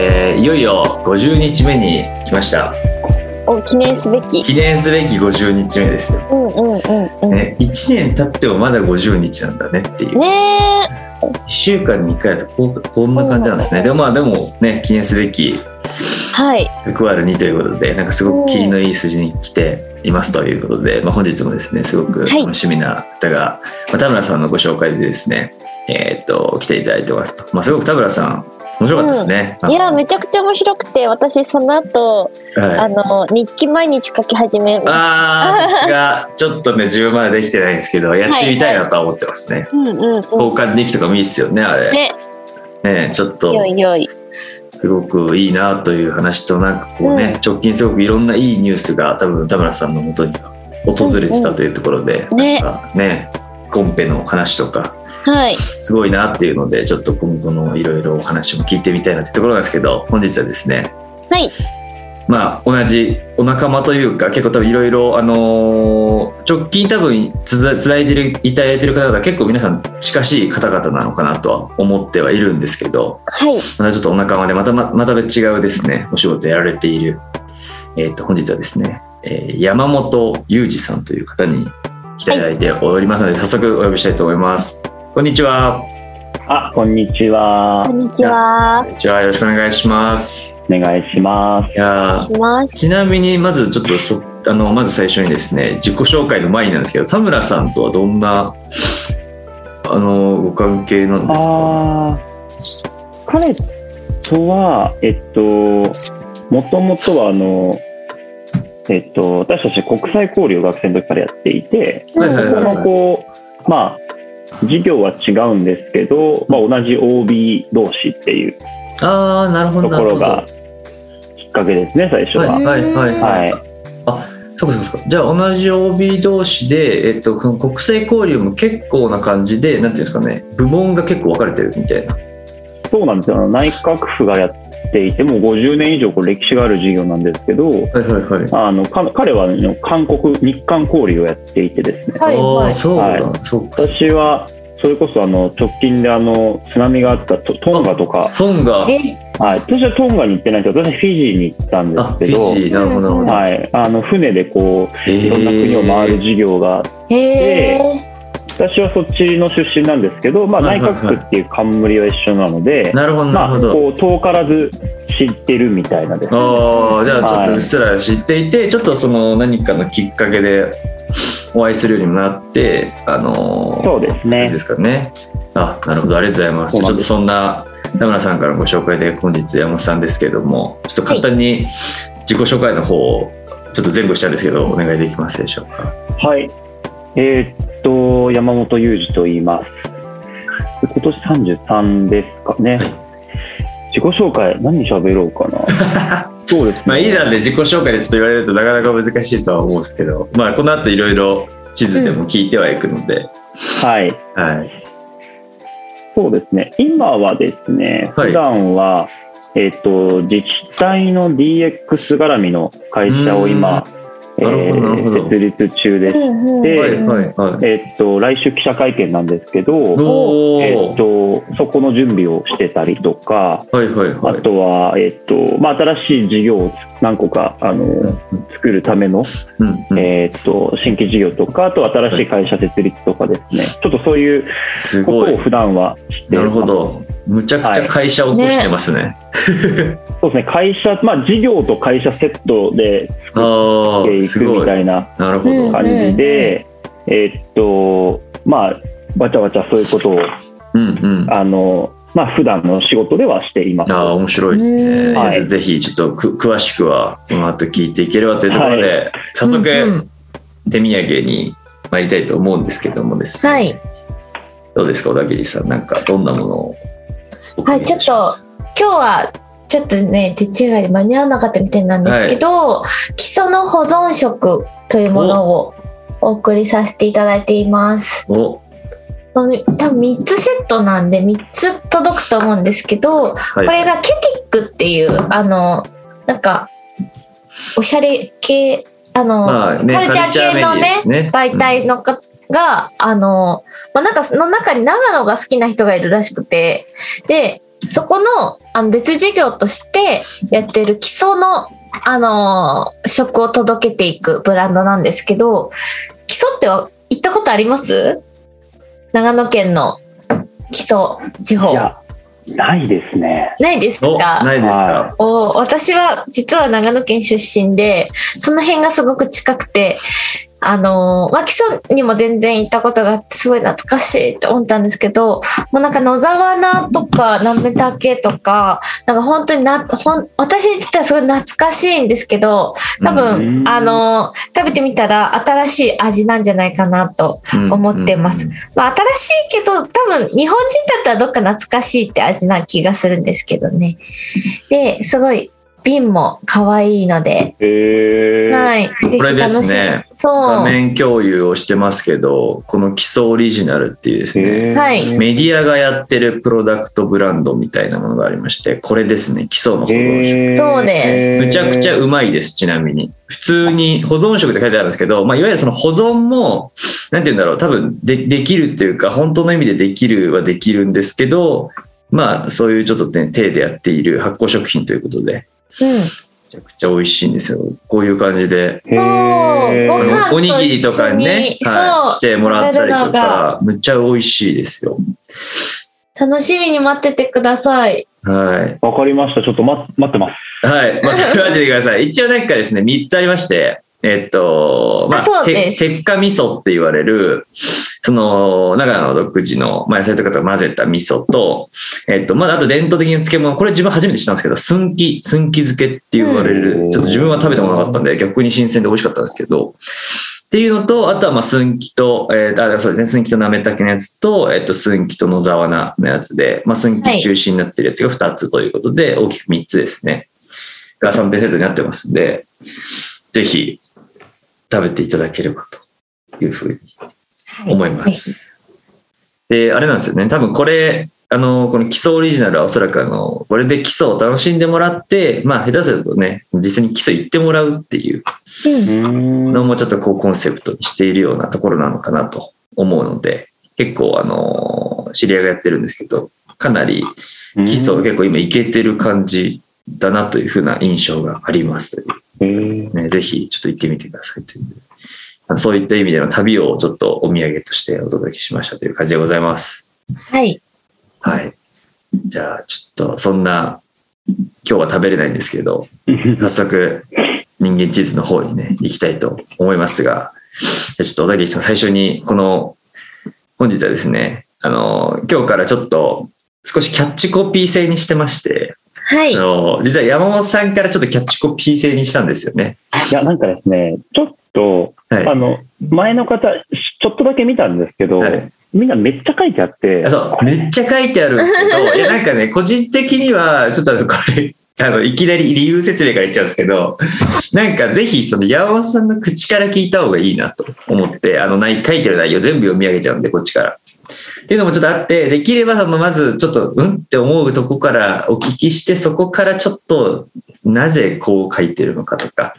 えーいよいよ50日目に来ましたお記念すべき。記念すべき50日目ですよ、うんうんうんうん。ねね、1年経ってもまだ50日なんだねっていうえ。1週間に1回だとこうこんな感じなんですねでもまあでもね記念すべきはい。6割2ということでなんかすごく霧のいい数字に来ていますということで、まあ、本日もですねすごくはい楽しみな方が、まあ、田村さんのご紹介でですねえーっと来ていただいてますと、まあ、すごく田村さん面白かったですね、いやめちゃくちゃ面白くて私その後、はい。あの日記毎日書き始めました。あーさすが。ちょっとね自分まだできてないんですけどやってみたいなとは思ってますね、うんうんうん。交換できとかもいいっすよねあれ。ね。ね、ちょっと。よいよい。すごくいいなという話となんかこうね、うん。直近すごくいろんないいニュースが多分田村さんのもとには訪れてたというところで、ね。なんかねコンペの話とかはい。すごいなっていうのでちょっと今後のいろいろお話も聞いてみたいなというところなんですけど本日はですねはい。まあ同じお仲間というか結構多分いろいろあのー直近多分つないでるいただいてる方々結構皆さん近しい方々なのかなとは思ってはいるんですけどはい。またちょっとお仲間でまたままた違うですねお仕事やられている、えー、と本日はですね、えー山本裕二さんという方に来ていただいておりますので、早速お呼びしたいと思いますこんにちはあ、こんにちはこ。んにちは。こんにちはよろしくお願いしますお願いします。いやーします。ちなみにまずちょっとそあのまず最初にですね自己紹介の前になんですけど田村さんとはどんなあのご関係なんですか？ああ、彼とは、えっと、もともとは、あの、えっと、私たち国際交流を学生の時からやっていて、はいはいはいそのこう、まあ、授業は違うんですけど、まあ、同じ OB 同士っていうああなるほどところがきっかけですね、最初は。はいはいはいはい。そうかそうかじゃあ同じ OB 同士で、えっと、この国際交流も結構な感じでなんていうんですかね部門が結構分かれてるみたいなそうなんですよ。内閣府がやっていて、もう50年以上こう歴史がある授業なんですけど、はいはいはい。あのか彼は韓国日韓交流をやっていてですね、はいあはい。私はそれこそあの直近であの津波があったトトンガとか、トンガ。え、はい、私はトンガに行ってないんですけど私はフィジーに行ったんですけど、ィジー。なるほどなるほど、はい、あの船でこういいろんな国を回る授業がへえ。私はそっちの出身なんですけど、まあ、内はいはいはい。閣府っていう冠は一緒なので、なるほどなまあ、るほど、こう遠からず知ってるみたいなですね。ああじゃあちょっとうっすら知っていて、ちょっとその何かのきっかけでお会いするようにもなってあのーそうですね。いいですかね。あなるほど。ありがとうございます。ちょっとそんな田村さんからのご紹介で本日山本さんですけれどもちょっと簡単に自己紹介の方をちょっと前後したんですけどお願いできますでしょうか。はい。えーっと、山本裕二と言います。今年33ですかね。自己紹介、何喋ろうかな。そうですね。まあいいなんで自己紹介でちょっと言われるとなかなか難しいとは思うんですけどまあこの後いろいろ地図でも聞いてはいくので、はい。はいそうですね。今はですね、はい普段は、えーっと、自治体の DX 絡みの会社を今、えー設立中で、うんうん。ではいはいはい。えーっと、来週記者会見なんですけど、おえーっーと、そこの準備をしてたりとか、はいはいはい。あとは、えっとまあ、新しい事業を何個かあの、うん作るための、うんうん。えっと新規事業とかあと新しい会社設立とかですね、ちょっとそういうことを普段はしてなるほど。むちゃくちゃ会社を起こしてますね、そうですね。会社、まあ、事業と会社セットであ作っていくみたいな感じで、えっとまあわちゃわちゃそういうことをうんうん。あの、まあ普段の仕事ではしています。ああ面白いですね、うん。はい。ぜひちょっとく詳しくはこの後聞いていければというところで、は早速、うんうん。手土産に参りたいと思うんですけどもですね、はい。どうですか小田切さん。なんかどんなものを？はい、ちょっと今日はちょっとね手違いで間に合わなかったみたいなんですけど、基礎の保存食というものをお送りさせていただいています。お。多分3つセットなんで3つ届くと思うんですけど、はい。これがケティックっていうあのなんかおしゃれ系あの、まあねカルチャー系のねね。媒体のか、があの、まあ、なんかその中に長野が好きな人がいるらしくてでそこのあの別事業としてやってる基礎の、あのー食を届けていくブランドなんですけど、基礎って行ったことあります？長野県の基礎地方。いや、ないですね。ないですおかないですか？お私は実は長野県出身でその辺がすごく近くてあのまあ基礎にも全然行ったことがあってすごい懐かしいって思ったんですけどもうなんか野沢菜とかなめたけとかなんか本当になほん私にとってはすごい懐かしいんですけど多分、うん。あの食べてみたら新しい味なんじゃないかなと思ってます。うん。まあ、新しいけど多分日本人だったらどっか懐かしいって味な気がするんですけどね。ですごい瓶も可愛いので、えー、はい。これですねみ。そう。画面共有をしてますけど、この基礎オリジナルっていうですね、えーはいメディアがやってるプロダクトブランドみたいなものがありまして、これですね、基礎の保存食。えーそうですむちゃくちゃうまいです、ちなみに。普通に保存食って書いてあるんですけど、まあ、いわゆるその保存も、なんて言うんだろう、多分でできるっていうか、本当の意味でできるはできるんですけど、まあ、そういうちょっと、ね、手でやっている発酵食品ということで、うん。めちゃくちゃ美味しいんですよ。こういう感じで、そうご飯おにぎりとかにね、はい、そうしてもらったりと食べるのがか、むっちゃ美味しいですよ。楽しみに待っててください。はい。わかりました。ちょっと待待ってます。はい。待っててください。一応なんかですね、3つありまして、えっと、まあそうてです鉄火味噌って言われる、その、長野独自の、まあ、野菜とかと混ぜた味噌と、えっと、まだあと伝統的な漬物、これ自分初めて知ったんですけど、寸木、寸木漬けって言われる、うん。ちょっと自分は食べたことなかったんで、逆に新鮮で美味しかったんですけど、っていうのと、あとはまあ寸木と、えー、あそうですね、寸木となめたけのやつと、えっと、寸木と野沢菜のやつで、まあ、寸木中心になってるやつが2つということで、大きく3つですね。が3点セットになってますんで、ぜひ食べていただければというふうに。はい思います。で、あれなんですよね。多分これ、あの、この基礎オリジナルはおそらくあの、これで基礎を楽しんでもらって、まあ下手するとね、実際に基礎行ってもらうっていううんのもちょっとこうコンセプトにしているようなところなのかなと思うので、結構あの、知り合いがやってるんですけど、かなり基礎結構今いけてる感じだなというふうな印象がありますとね、ぜひちょっと行ってみてくださいという。そういった意味での旅をちょっとお土産としてお届けしましたという感じでございます。はい。はい。じゃあ、ちょっとそんな、今日は食べれないんですけど、早速、人間地図の方にね、行きたいと思いますが、じゃあちょっと小田切さん、最初にこの、本日はですね、あの、今日からちょっと少しキャッチコピー制にしてまして、はいあ。の実は山本さんからちょっとキャッチコピー制にしたんですよね。いや、なんかですね、ちょっと、はい。あの、前の方、ちょっとだけ見たんですけど、はいみんなめっちゃ書いてあってあ、そう、めっちゃ書いてあるんですけど、いや、なんかね、個人的には、ちょっとこれ、あの、いきなり理由説明から言っちゃうんですけど、なんかぜひ、その、山本さんの口から聞いた方がいいなと思って、あの、ない書いてる内容全部読み上げちゃうんで、こっちから。っていうのもちょっとあって、できれば、その、まず、ちょっと、うんって思うとこからお聞きして、そこからちょっと、なぜこう書いてるのかとか、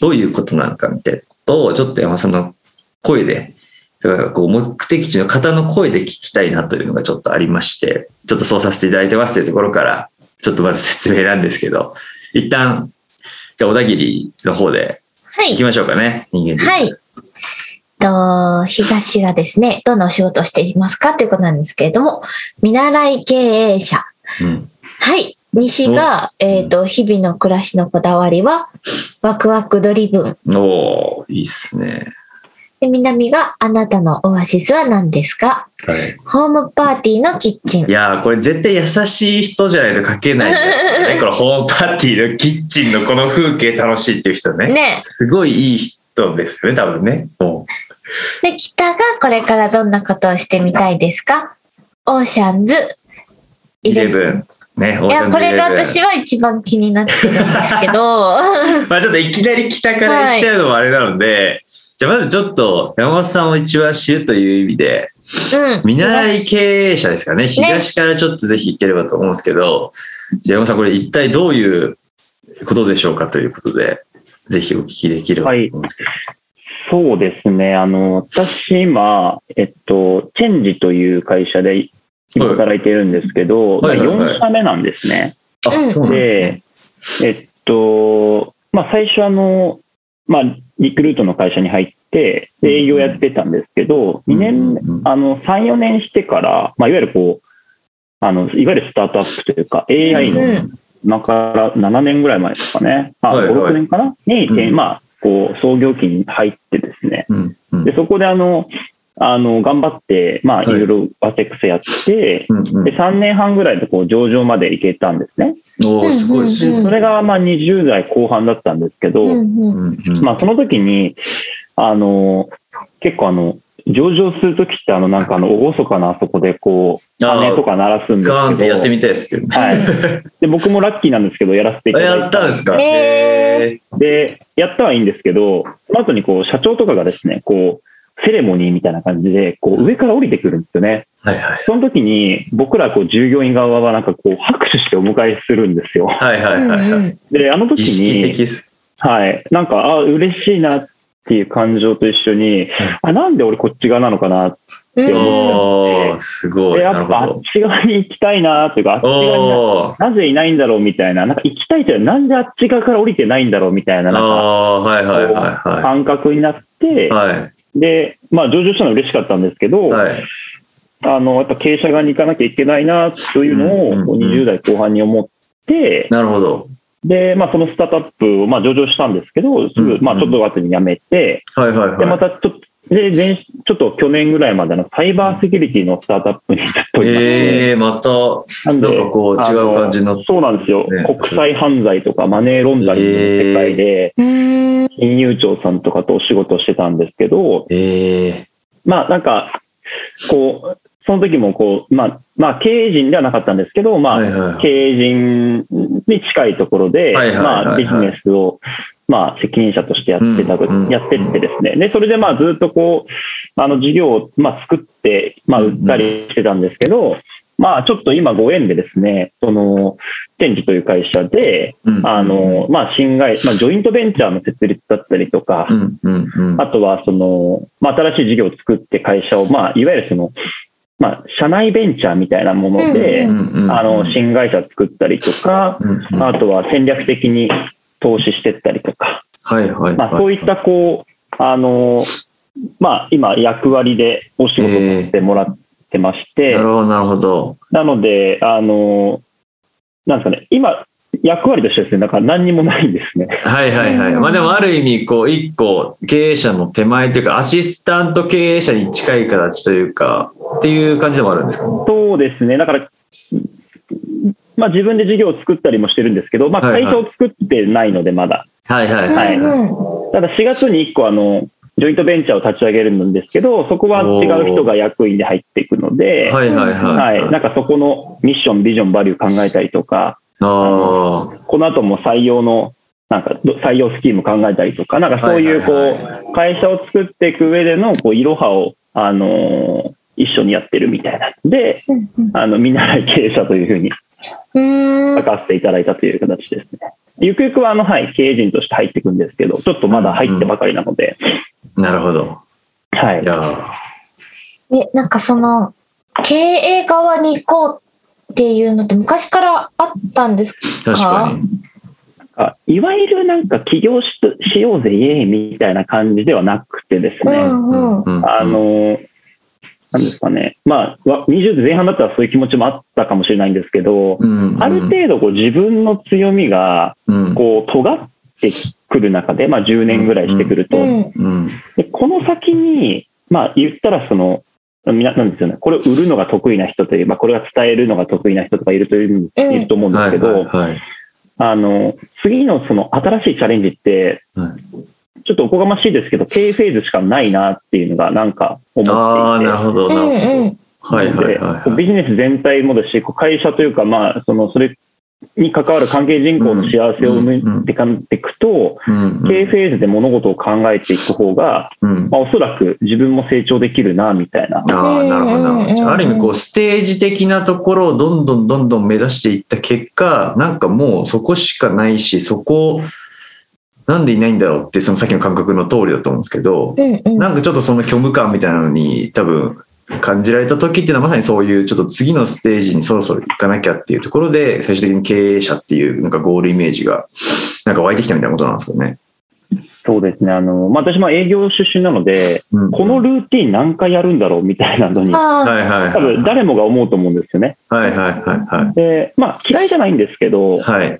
どういうことなのかみたいなことを、ちょっと山本さんの声で、だからこう目的地の方の声で聞きたいなというのがちょっとありまして、ちょっとそうさせていただいてますというところから、ちょっとまず説明なんですけど、一旦、じゃあ小田切の方ではい行き。ましょうかね、人間はい。と、東がですね、どんなお仕事をしていますかということなんですけれども、見習い経営者。うん。はい。西が、えっ、と、日々の暮らしのこだわりは、ワクワクドリブン。いいっすね。で南が、あなたのオアシスは何ですか？はい。ホームパーティーのキッチンい。やーこれ絶対優しい人じゃないと書けないやつよね。このホームパーティーのキッチンのこの風景楽しいっていう人ね。ね。すごいいい人ですよね、多分ね。もで、北がこれからどんなことをしてみたいですかオーシャンズ。う、イレブン。ね、いや、これが私は一番気になってるんですけど、まあちょっといきなり北から言っちゃうのもあれなので、じゃあまずちょっと山本さんを一番知るという意味で、うん。見習い経営者ですかね。東からちょっとぜひ行ければと思うんですけど、じゃあ山本さんこれ一体どういうことでしょうかということで、ぜひお聞きできればと思うんですけど。そうですね、あの、私今、えっと、チェンジという会社で今働いてるんですけど、はいはいはい。4社目なんですね。あ、そうなんですね。で、えっと、まあ、最初あの、まあ、リクルートの会社に入って、で営業やってたんですけど、2年、あの、3、4年してから、まあ、いわゆるこう、あの、いわゆるスタートアップというか、AI の、うん今から7年ぐらい前ですかね、まあ、はいはい。5、6年かな？に、まあ、こう、創業期に入ってですね、で、そこであの、あの、頑張って、まあ、いはいろいろアテックスやって、うんうんで、3年半ぐらいでこう、上場まで行けたんですね。おーすごいですね。でそれがまあ20代後半だったんですけど、うんうんまあその時に、あの、結構あの、上場する時ってあのなんかあの、厳かなあそこでこう、鐘とか鳴らすんですガーンってけど、やってみたいですけどね。はい。で、僕もラッキーなんですけど、やらせていたあだいて。やったんですか？ねへーで、やったはいいんですけど、その後にこう、社長とかがですね、こう、セレモニーみたいな感じで、こう、上から降りてくるんですよね。はいはい。その時に、僕らこう、従業員側はなんかこう、拍手してお迎えするんですよ。はいはいうんはいはい。うんで、あの時に。はい、なんか、あ、嬉しいなっていう感情と一緒に、あ、なんで俺こっち側なのかなってうんおー、すごい。で、やっぱあっ。ち側に行きたいなっていうか、あっち側になぜいないんだろうみたいな、なんか行きたいというのはなんであっち側から降りてないんだろうみたいな、なんか、はいはいはいは感覚になってい。、はい。で、まあ、上場したのは嬉しかったんですけど、はい。あの、やっぱ経営者側に行かなきゃいけないなというのを、うんうんうん20代後半に思って、なるほど。で、まあ、そのスタートアップを、まあ、上場したんですけど、すぐ、うんうんまあ、ちょっと後に辞めて、はいはいはい。で、またちょっと、で、前ちょっと去年ぐらいまでのサイバーセキュリティのスタートアップにずっといまして、えー、また、なんかこうあ違う感じのそうなんですよ、ね国際犯罪とかマネーロンダリングの世界で、うん金融庁さんとかとお仕事をしてたんですけど、えまあなんか、こう、その時もこう、まあ、まあ経営陣ではなかったんですけど、ー、まあ、はいはい。経営陣に近いところで、はいはいはいはいまあ、ビジネスを、まあ、責任者としてやってた、うんうんやってってですね。で、それでまあ、ずっとこう、あの、事業を、まあ、作って、まあ、売ったりしてたんですけど、まあ、ちょっと今ご縁でですね、その、天智という会社で、うんあ、の、まあ、新会、まあ、ジョイントベンチャーの設立だったりとかう、んうんうん。あとは、その、まあ、新しい事業を作って会社を、まあ、いわゆるその、まあ、社内ベンチャーみたいなもので、うんうんあの、新会社作ったりとか、うんうんあとは戦略的に投資してったりとか、はいはいまあ、はい。そういったこう、あの、まあ、今、役割でお仕事をさせてもらってまして、なるほどなるほど。なので、あの、なんですかね、今、役割としてはですね、なんか何にもないんですね。はいはいはい。うんまあでもある意味、こう、一個、経営者の手前というか、アシスタント経営者に近い形というか、っていう感じでもあるんですか？ね。そうですね、だから、まあ、自分で事業を作ったりもしてるんですけど、まあ、はいはい会社を作ってないので、まだ。はいはいはい。うんただ4月に1個あの、ジョイントベンチャーを立ち上げるんですけど、そこは違う人が役員で入っていくので、はいはいはい。はい、なんかそこのミッション、ビジョン、バリュー考えたりとか、ああ。この後も採用の、なんかど採用スキーム考えたりとか、なんかそういうこはいはいう、会社を作っていく上での、こう、いろはを、あのー一緒にやってるみたいな。で、あの、見習い経営者というふうにうん書かせていただいたという形ですね。ゆくゆくは、あの、はい、経営陣として入っていくんですけど、ちょっとまだ入ってばかりなので、なるほど。はい。い。や。でなんかその経営側に行こうっていうのって昔からあったんですか？ー確かに。あいわゆるなんか起業ししようぜ、イエーイみたいな感じではなくてですね、うんうん。うんあの、なんですかね、まあ、わ20代前半だったらそういう気持ちもあったかもしれないんですけど、うん。ある程度こう自分の強みがうん。こう尖ってくる中で、まあ10年ぐらいしてくると、うんうんでこの先に、まあ言ったらその、みななんですよね、これを売るのが得意な人というか、これが伝えるのが得意な人とかいるという、うんいると思うんですはいけど、はいはい。あの、次のその新しいチャレンジって、はいちょっとおこがましいですけど、経営フェーズしかないなっていうのがなんか思っていて。ああ、なるほど、うなるほど。んうんはいはいはいはい。でビジネス全体もですし、会社というか、まあ、その、それに関わる関係人口の幸せを生んでいかんでいくと、うん。経営フェーズで物事を考えていく方が、うん。まあ、おそらく自分も成長できるな、みたいな。ああ、なるほどなるほど。じゃあある意味、こうステージ的なところをどんどんどんどん目指していった結果、なんかもうそこしかないし、そこ、なんでいないんだろうって、そのさっきの感覚の通りだと思うんですけど、うんうん。なんかちょっとその虚無感みたいなのに多分感じられた時っていうのはまさにそういうちょっと次のステージにそろそろ行かなきゃっていうところで最終的に経営者っていうなんかゴールイメージがなんか湧いてきたみたいなことなんですかね。そうですね。あの、まあ、私も営業出身なので、うんこのルーティン何回やるんだろうみたいなのに、多分誰もが思うと思うんですよね。はいはいはいはいで、まあ、嫌いじゃないんですけど、はい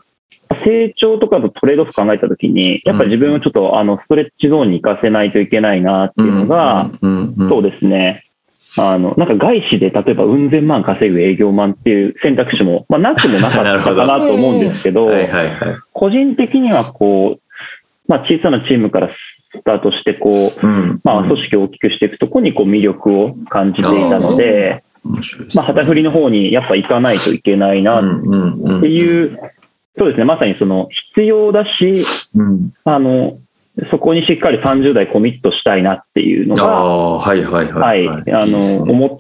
成長とかとトレードオフ考えたときに、やっぱり自分をちょっと、あの、ストレッチゾーンに行かせないといけないなっていうのが、そうですね。あの、なんか外資で例えばうん千万稼ぐ営業マンっていう選択肢も、まあ、なくもなかったかなと 思うんですけど、個人的にはこう、まあ、小さなチームからスタートして、こう、うん。まあ、組織を大きくしていくところにこう魅力を感じていたので、まあ、旗振りの方にやっぱ行かないといけないなっっていう、そうですね、まさにその必要だし、うん。あの、そこにしっかり30代コミットしたいなっていうのあが、あはいはいは、はいいあの、いいね思っ、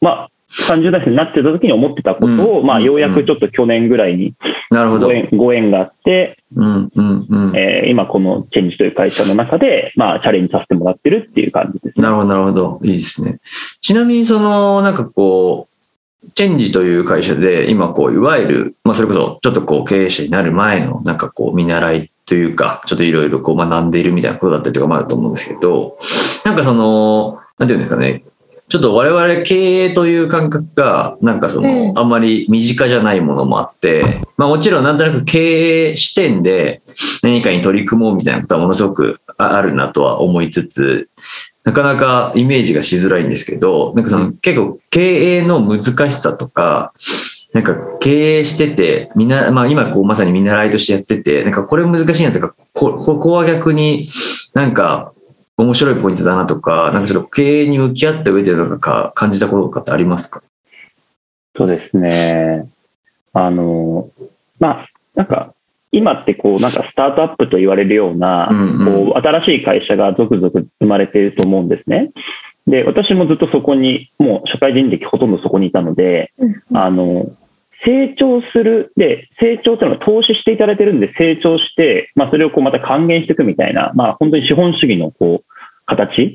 まあ、30代になってた時に思ってたことを、まあ、ようやくちょっと去年ぐらいになるほどご縁ご縁があって、うんうんうんえー今このチェンジという会社の中で、まあ、チャレンジさせてもらってるっていう感じですね。なるほど、なるほど。いいですね。ちなみに、その、なんかこう、チェンジという会社で、今、こう、いわゆる、まあ、それこそ、ちょっとこう、経営者になる前の、なんかこう、見習いというか、ちょっといろいろこう、学んでいるみたいなことだったりとかもあると思うんですけど、なんかその、なんていうんですかね、ちょっと我々経営という感覚が、なんかその、うん。あんまり身近じゃないものもあって、まあもちろんなんとなく経営視点で何かに取り組もうみたいなことはものすごくああるなとは思いつつ、なかなかイメージがしづらいんですけど、なんかその結構経営の難しさとか、なんか経営してて、みんな、まあ今こうまさに見習いとしてやってて、なんかこれ難しいなとか、こここは逆になんか面白いポイントだなとか、なんかその経営に向き合った上でなんか感じたこととかってありますか？そうですね。あの、まあ、なんか、今ってこう、なんかスタートアップと言われるような、うんうんこう、新しい会社が続々生まれていると思うんですね。で、私もずっとそこに、もう社会人歴ほとんどそこにいたので、うんあの、成長する、で、成長というのは投資していただいてるんで、成長して、まあ、それをこうまた還元していくみたいな、まあ、本当に資本主義のこう、形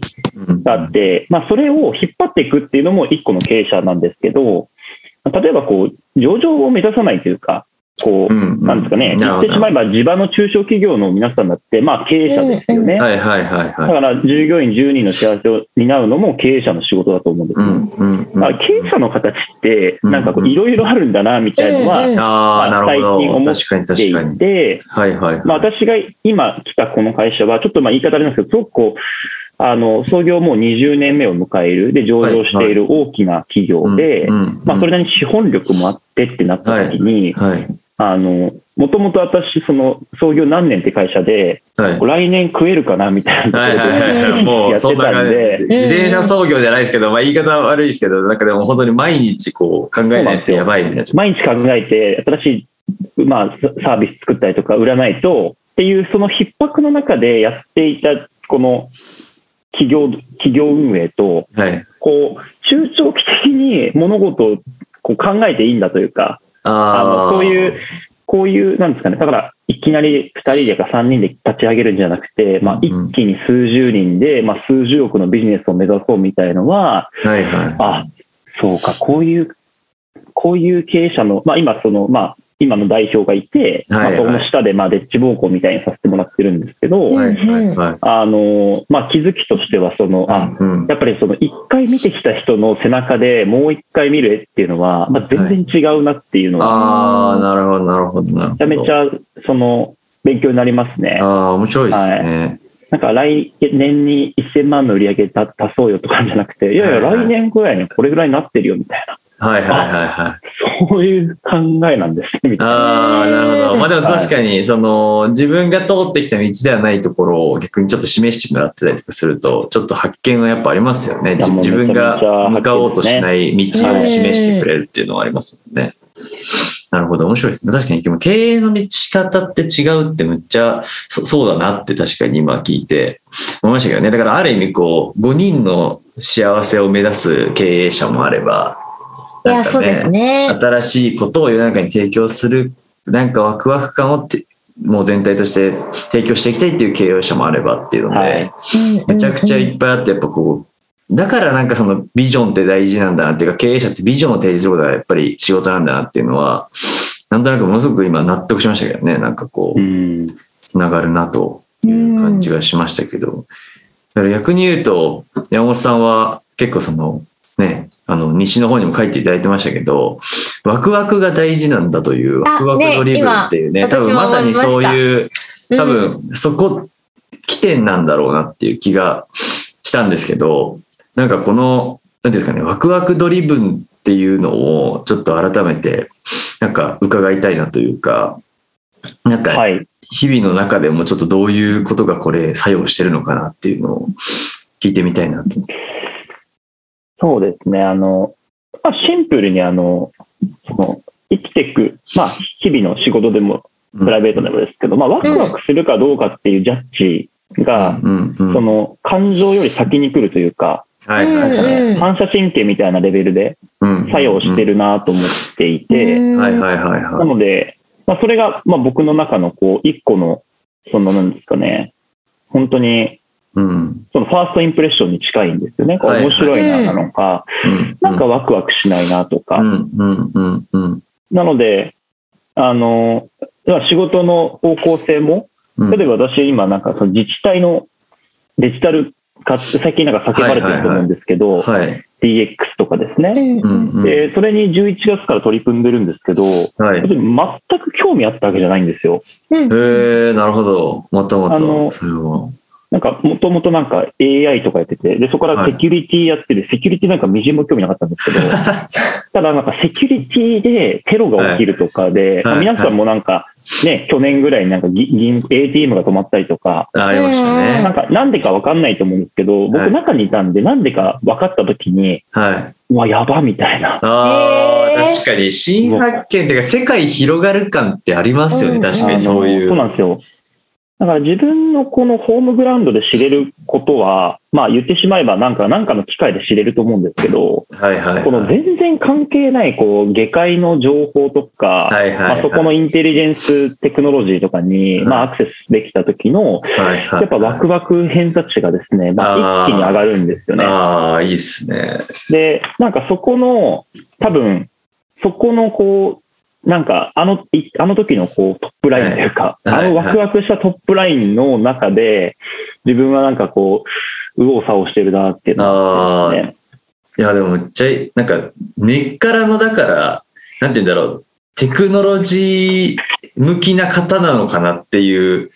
があって、まあ、それを引っ張っていくっていうのも一個の経営者なんですけど、例えばこう、上場を目指さないというか、こう、うんなんですかね、言ってしまえば地場の中小企業の皆さんだって、まあ経営者ですよね。はいはいはいはい。だから従業員10人の幸せを担うのも経営者の仕事だと思うんですよ。うんまあ、経営者の形って、うんなんかこういろいろあるんだな、みたいなのは、うんうんあ最近。思ってい。て、はいはいはい。まあ、私が今来たこの会社は、ちょっとまあ言い方あれなんですけど、すごくこう、あの、創業もう20年目を迎える、で、上場している大きな企業で、まあ、それなりに資本力もあってってなった時に、はいあの、もともと私、その、創業何年って会社で、はい。来年食えるかなみたいなはいはいはいはい。もうそんな感じで、ん自転車操業じゃないですけど、まあ言い方は悪いですけど、なんかでも本当に毎日こう考えないとやばいみたいな。毎日考えて、新しい、まあ、サービス作ったりとか売らないと、っていう、その逼迫の中でやっていた、この、企業、企業運営と、はい。こう、中長期的に物事をこう考えていいんだというか、ああの、あ。そういう、こういう、なんですかね、だから、いきなり2人でか3人で立ち上げるんじゃなくて、まあ、一気に数十人で、まあ、数十億のビジネスを目指そうみたいのは、はいはい。あ、そうか、こういう、こういう経営者の、まあ、今、その、まあ、今の代表がいて、はいはいまあ、その下で、まあ、デッチ暴行みたいにさせてもらってるんですけど、うんはいはいはい。あの、まあ、気づきとしては、その、あ、うん。やっぱりその一回見てきた人の背中でもう一回見る絵っていうのは、まあ、全然違うなっていうのは、ああ、なるほどなるほどなるほど。めちゃめちゃ、その、勉強になりますね。ああ、面白いですね。なんか来年に1000万の売り上げた足そうよとかじゃなくて、いやいや、はいはい来年ぐらいにこれぐらいになってるよみたいな、はいはいはいはい。そういう考えなんですね、みたいな。ああ、なるほど。まあでも確かに、その、自分が通ってきた道ではないところを逆にちょっと示してもらってたりとかすると、ちょっと発見はやっぱありますよね。自分が向かおうとしない道をうん示してくれるっていうのはありますもんね。なるほど、面白いですね。確かに、でも経営の道し方って違うってむっちゃそそうだなって確かに今聞いて思いましたけどね。だからある意味こう、5人の幸せを目指す経営者もあれば、いや、そうですね。新しいことを世の中に提供する、なんかワクワク感をてもう全体として提供していきたいっていう経営者もあればっていうので、はい。めちゃくちゃいっぱいあって、やっぱこう、だからなんかそのビジョンって大事なんだなっていうか、経営者ってビジョンを提示することがやっぱり仕事なんだなっていうのは、なんとなくものすごく今納得しましたけどね、なんかこう、つながるなという感じがしましたけど、だから逆に言うと、山本さんは結構その、ね、あの、西の方にも書いていただいてましたけど、ワクワクが大事なんだという、ワクワクドリブンっていうね、ね多分まさにそういう、多分そこ、起点なんだろうなっていう気がしたんですけど、なんかこの、なんですかね、ワクワクドリブンっていうのをちょっと改めて、なんか伺いたいなというか、なんか、日々の中でもちょっとどういうことがこれ作用してるのかなっていうのを聞いてみたいなと。そうですね。あの、まあ、シンプルにあの、その、生きていく、まあ、日々の仕事でも、プライベートでもですけど、うん、まあ、ワクワクするかどうかっていうジャッジが、うんうん、その、感情より先に来るというか、はいはいはい、反射神経みたいなレベルで作用してるなと思っていて、なので、まあ、それが、まあ、僕の中のこう一個の、そのなんですかね、本当にうん、そのファーストインプレッションに近いんですよね。面白いななのか、なんかワクワクしないなとか。なので、あの、仕事の方向性も、例えば私今なんかその自治体のデジタル化って最近なんか叫ばれてると思うんですけど、DX とかですね、で。それに11月から取り組んでるんですけど、はい、全く興味あったわけじゃないんですよ。へえなるほど。またまた。あのそれはなんか、もともとなんか AI とかやってて、で、そこからセキュリティやってる、セキュリティなんかみじんも興味なかったんですけど、ただなんかセキュリティでテロが起きるとかで、はい、まあ、皆さんもなんか、ね、去年ぐらいになんか銀、ATM が止まったりとか、ありましたね。なんか、なんでかわかんないと思うんですけど、僕中にいたんで、なんでか分かった時に、はい。うわ、やばみたいな。ああ、確かに、新発見っていうか、世界広がる感ってありますよね、確かにそういう。そうなんですよ。だから自分のこのホームグラウンドで知れることは、まあ言ってしまえばなんか、なんかの機会で知れると思うんですけど、はいはいはい、この全然関係ないこう下界の情報とか、はいはいはい、まあ、そこのインテリジェンステクノロジーとかに、まあアクセスできた時の、やっぱワクワク偏差値がですね、まあ一気に上がるんですよね。ああ、いいっすね。で、なんかそこの、多分、そこのこう、なんか、あの、あの時のこうトップラインというか、はい、あのワクワクしたトップラインの中で、自分はなんかこう、右往左往してるなっていうのね。いや、でもめっちゃ、なんか、根っからの、だから、なんて言うんだろう、テクノロジー向きな方なのかなっていう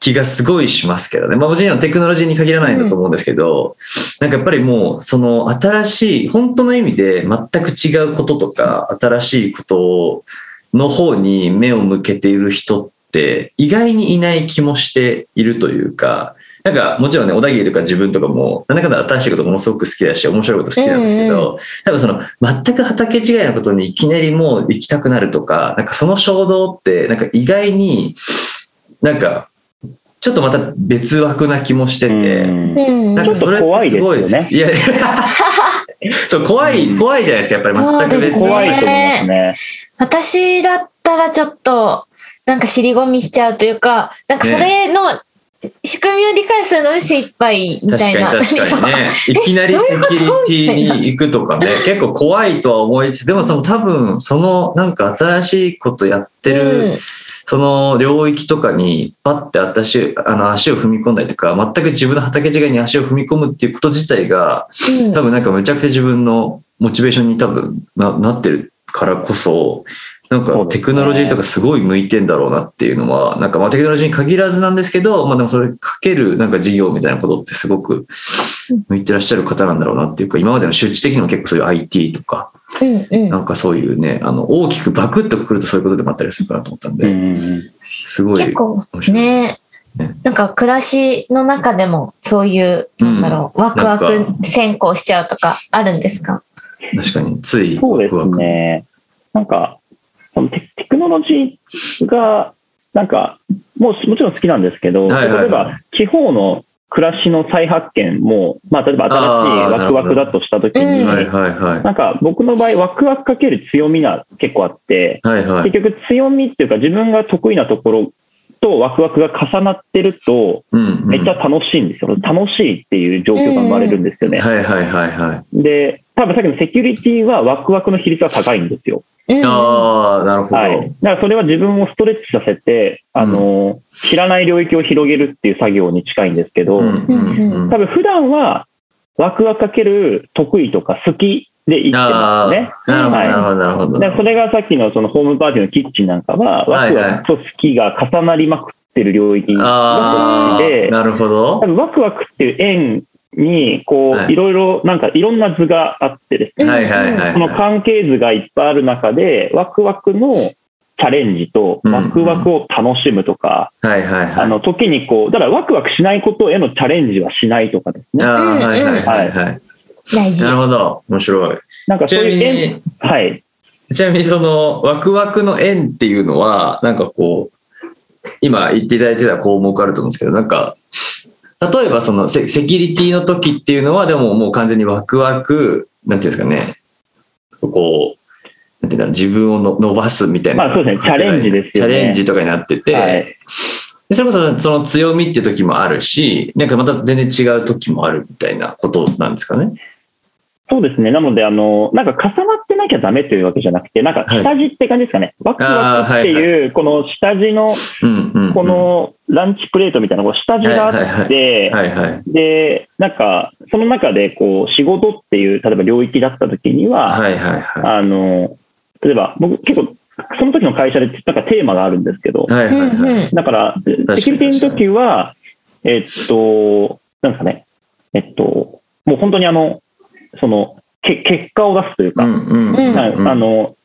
気がすごいしますけどね。まあもちろんテクノロジーに限らないんだと思うんですけど、うん、なんかやっぱりもう、その新しい、本当の意味で全く違うこととか、新しいことを、の方に目を向けている人って意外にいない気もしているというか、なんかもちろんね、小田切とか自分とかも、なんだかんだ新しいことものすごく好きだし、面白いこと好きなんですけど、うんうん、多分その全く畑違いのことにいきなりもう行きたくなるとか、なんかその衝動ってなんか意外になんかちょっとまた別枠な気もしてて、なんかそれってすごいです。いや そう怖い、怖いじゃないですか、やっぱり。全く別、ね、怖いと思いますね。私だったらちょっと、なんか尻込みしちゃうというか、なんかそれの、仕組みを理解するので精一杯みたいな。確かに確かにね。いきなりセキュリティに行くとかね、結構怖いとは思いつつ、でもその多分、そのなんか新しいことやってる、その領域とかにパッて私あの足を踏み込んだりとか全く自分の畑違いに足を踏み込むっていうこと自体が、多分なんかめちゃくちゃ自分のモチベーションに多分ななってるからこそ、なんかテクノロジーとかすごい向いてんだろうなっていうのは、なんかまあテクノロジーに限らずなんですけど、まあでもそれかけるなんか事業みたいなことってすごく向いてらっしゃる方なんだろうなっていうか、今までの周知的にも結構そういう IT とか、なんかそういうね、あの大きくバクッとくるとそういうことでもあったりするかなと思ったんで、すごい結構ね、なんか暮らしの中でもそういう、なんだろう、ワクワク先行しちゃうとかあるんですか？確かに、ついそうですね。なんか、テテクノロジーが、なんか、もうもちろん好きなんですけど、例えば地方の暮らしの再発見も、まあ、例えば新しいワクワクだとしたときに、なんか僕の場合、ワクワクかける強みが結構あって、はいはい、結局強みっていうか自分が得意なところとワクワクが重なってると、うんうんめっちゃ楽しいんですよ。楽しいっていう状況が生まれるんですよね。はいはいはいはい。で、多分さっきのセキュリティはワクワクの比率が高いんですよ。うんああ、なるほど。はい。だからそれは自分をストレッチさせて、あの、知らない領域を広げるっていう作業に近いんですけど、うんうんうん多分普段はワクワクかける得意とか好きで生きてまあすね。あ、なるほど、はいなるほど、なるほど。でそれがさっきのそのホームパーティーのキッチンなんかは、ワクワクと好きが重なりまくってる領域がああ、好きで、なるほど多。分ワクワクっていう円に、こう、はいいろいろ、なんかいろんな図があってですね、はいはいはい。その関係図がいっぱいある中で、ワクワクのチャレンジと、うんワクワクを楽しむとか、はいはいはい。あの、時にこう、だからワクワクしないことへのチャレンジはしないとかですね。ああ、はいはいはいはい。大事なるほど。面白い。なんかそういう円、に、はい。ちなみにそのワクワクの円っていうのは、なんかこう、今言っていただいてた項目あると思うんですけど、なんか、例えばそのセセキュリティの時っていうのは、でももう完全にワクワク、なんていうんですかね、こう、なんていうんだろう、自分をの伸ばすみたいな。まあそうですねチャレンジですよねチャレンジとかになってて、はい。でそれこそその強みって時もあるし、なんかまた全然違う時もあるみたいなことなんですかね。そうですね。なので、あの、なんか重なってなきゃダメというわけじゃなくて、なんか下地って感じですかね。ワクワクっていう、この下地の、うんうん、うん。このランチプレートみたいなこう下地があって、はいはい。で、なんか、その中で、こう、仕事っていう、例えば領域だった時には、はいはいはい。あの、例えば、僕結構、その時の会社で、なんかテーマがあるんですけど、はいはいはい。うんうんだから、セキュリティの時は、えっと、なんですかね、えっと、もう本当にあの、その、け結果を出すというか、うんうんうんはいあの、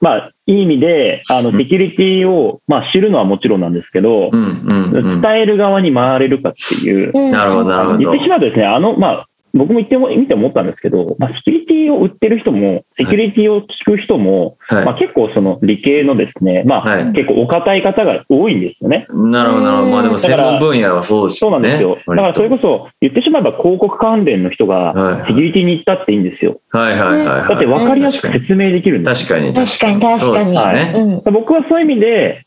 まあ、いい意味で、あの、うん。セキュリティを、まあ、知るのはもちろんなんですけど、うんうんうん。伝える側に回れるかっていう、うんなるほどなるほど。言ってしまうとですね、あの、まあ、僕も言っても、見て思ったんですけど、まあ、セキュリティを売ってる人も、セキュリティを聞く人も、はいまあ、結構その理系のですね、まあ、はい結構お堅い方が多いんですよね。なるほどなるほど。まあでも専門分野はそうですそうな。んですよ。だからそれこそ、言ってしまえば広告関連の人がはいセキュリティに行ったっていいんですよ。はいはいはいはい。だって分かりやすく確かに説明できるんです。確かに。確かに確かに。よね。うん僕はそういう意味で、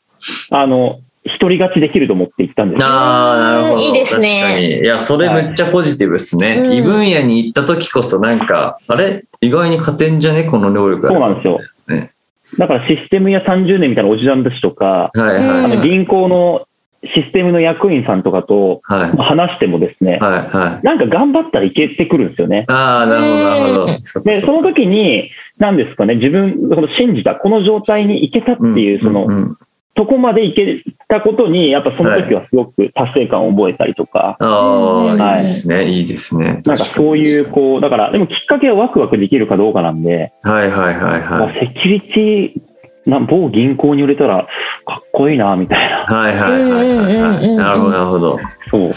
あの、一人勝ちできると思って行ったんですよ。ああ、なるほど。いいですね確かに。いや、それめっちゃポジティブですね。うん異分野に行った時こそなんか、あれ？意外に勝てんじゃね？この能力そうなんですよ。ねだからシステムや30年みたいなおじさんたちとか、はいはいうんあの銀行のシステムの役員さんとかとはい。話してもですね、はいはい。なんか頑張ったらいけてくるんですよね。ああ、なるほどなるほどで、その時に、何ですかね、自分、この信じた、この状態に行けたっていう、その、うんうんとこまで行けたことに、やっぱその時はすごく達成感を覚えたりとか、ああ、はいいいですね。いいですね。なんかそういう、こう、だから、でもきっかけはワクワクできるかどうかなんで、はいはいはいはい。セキュリティな、某銀行に売れたらかっこいいな、みたいな。はいはいはいはいはい。なるほどなるほど。そう。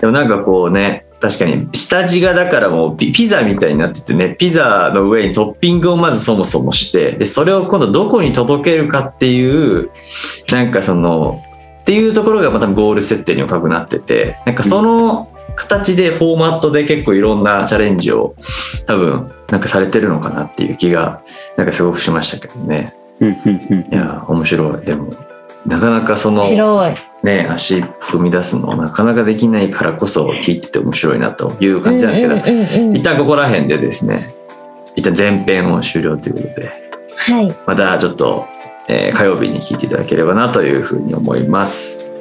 でもなんかこうね、確かに下地がだからもうピピザみたいになっててね、ピザの上にトッピングをまずそもそもして、で、それを今度どこに届けるかっていう、なんかその、っていうところがまたゴール設定に深くなってて、なんかその形でフォーマットで結構いろんなチャレンジを多分なんかされてるのかなっていう気がなんかすごくしましたけどね。いや、面白い。でも、なかなかその。ね、足踏み出すのなかなかできないからこそ聞いてて面白いなという感じなんですけど、一旦ここら辺でですね一旦前編を終了ということではい。またちょっと、えー火曜日に聞いていただければなというふうに思います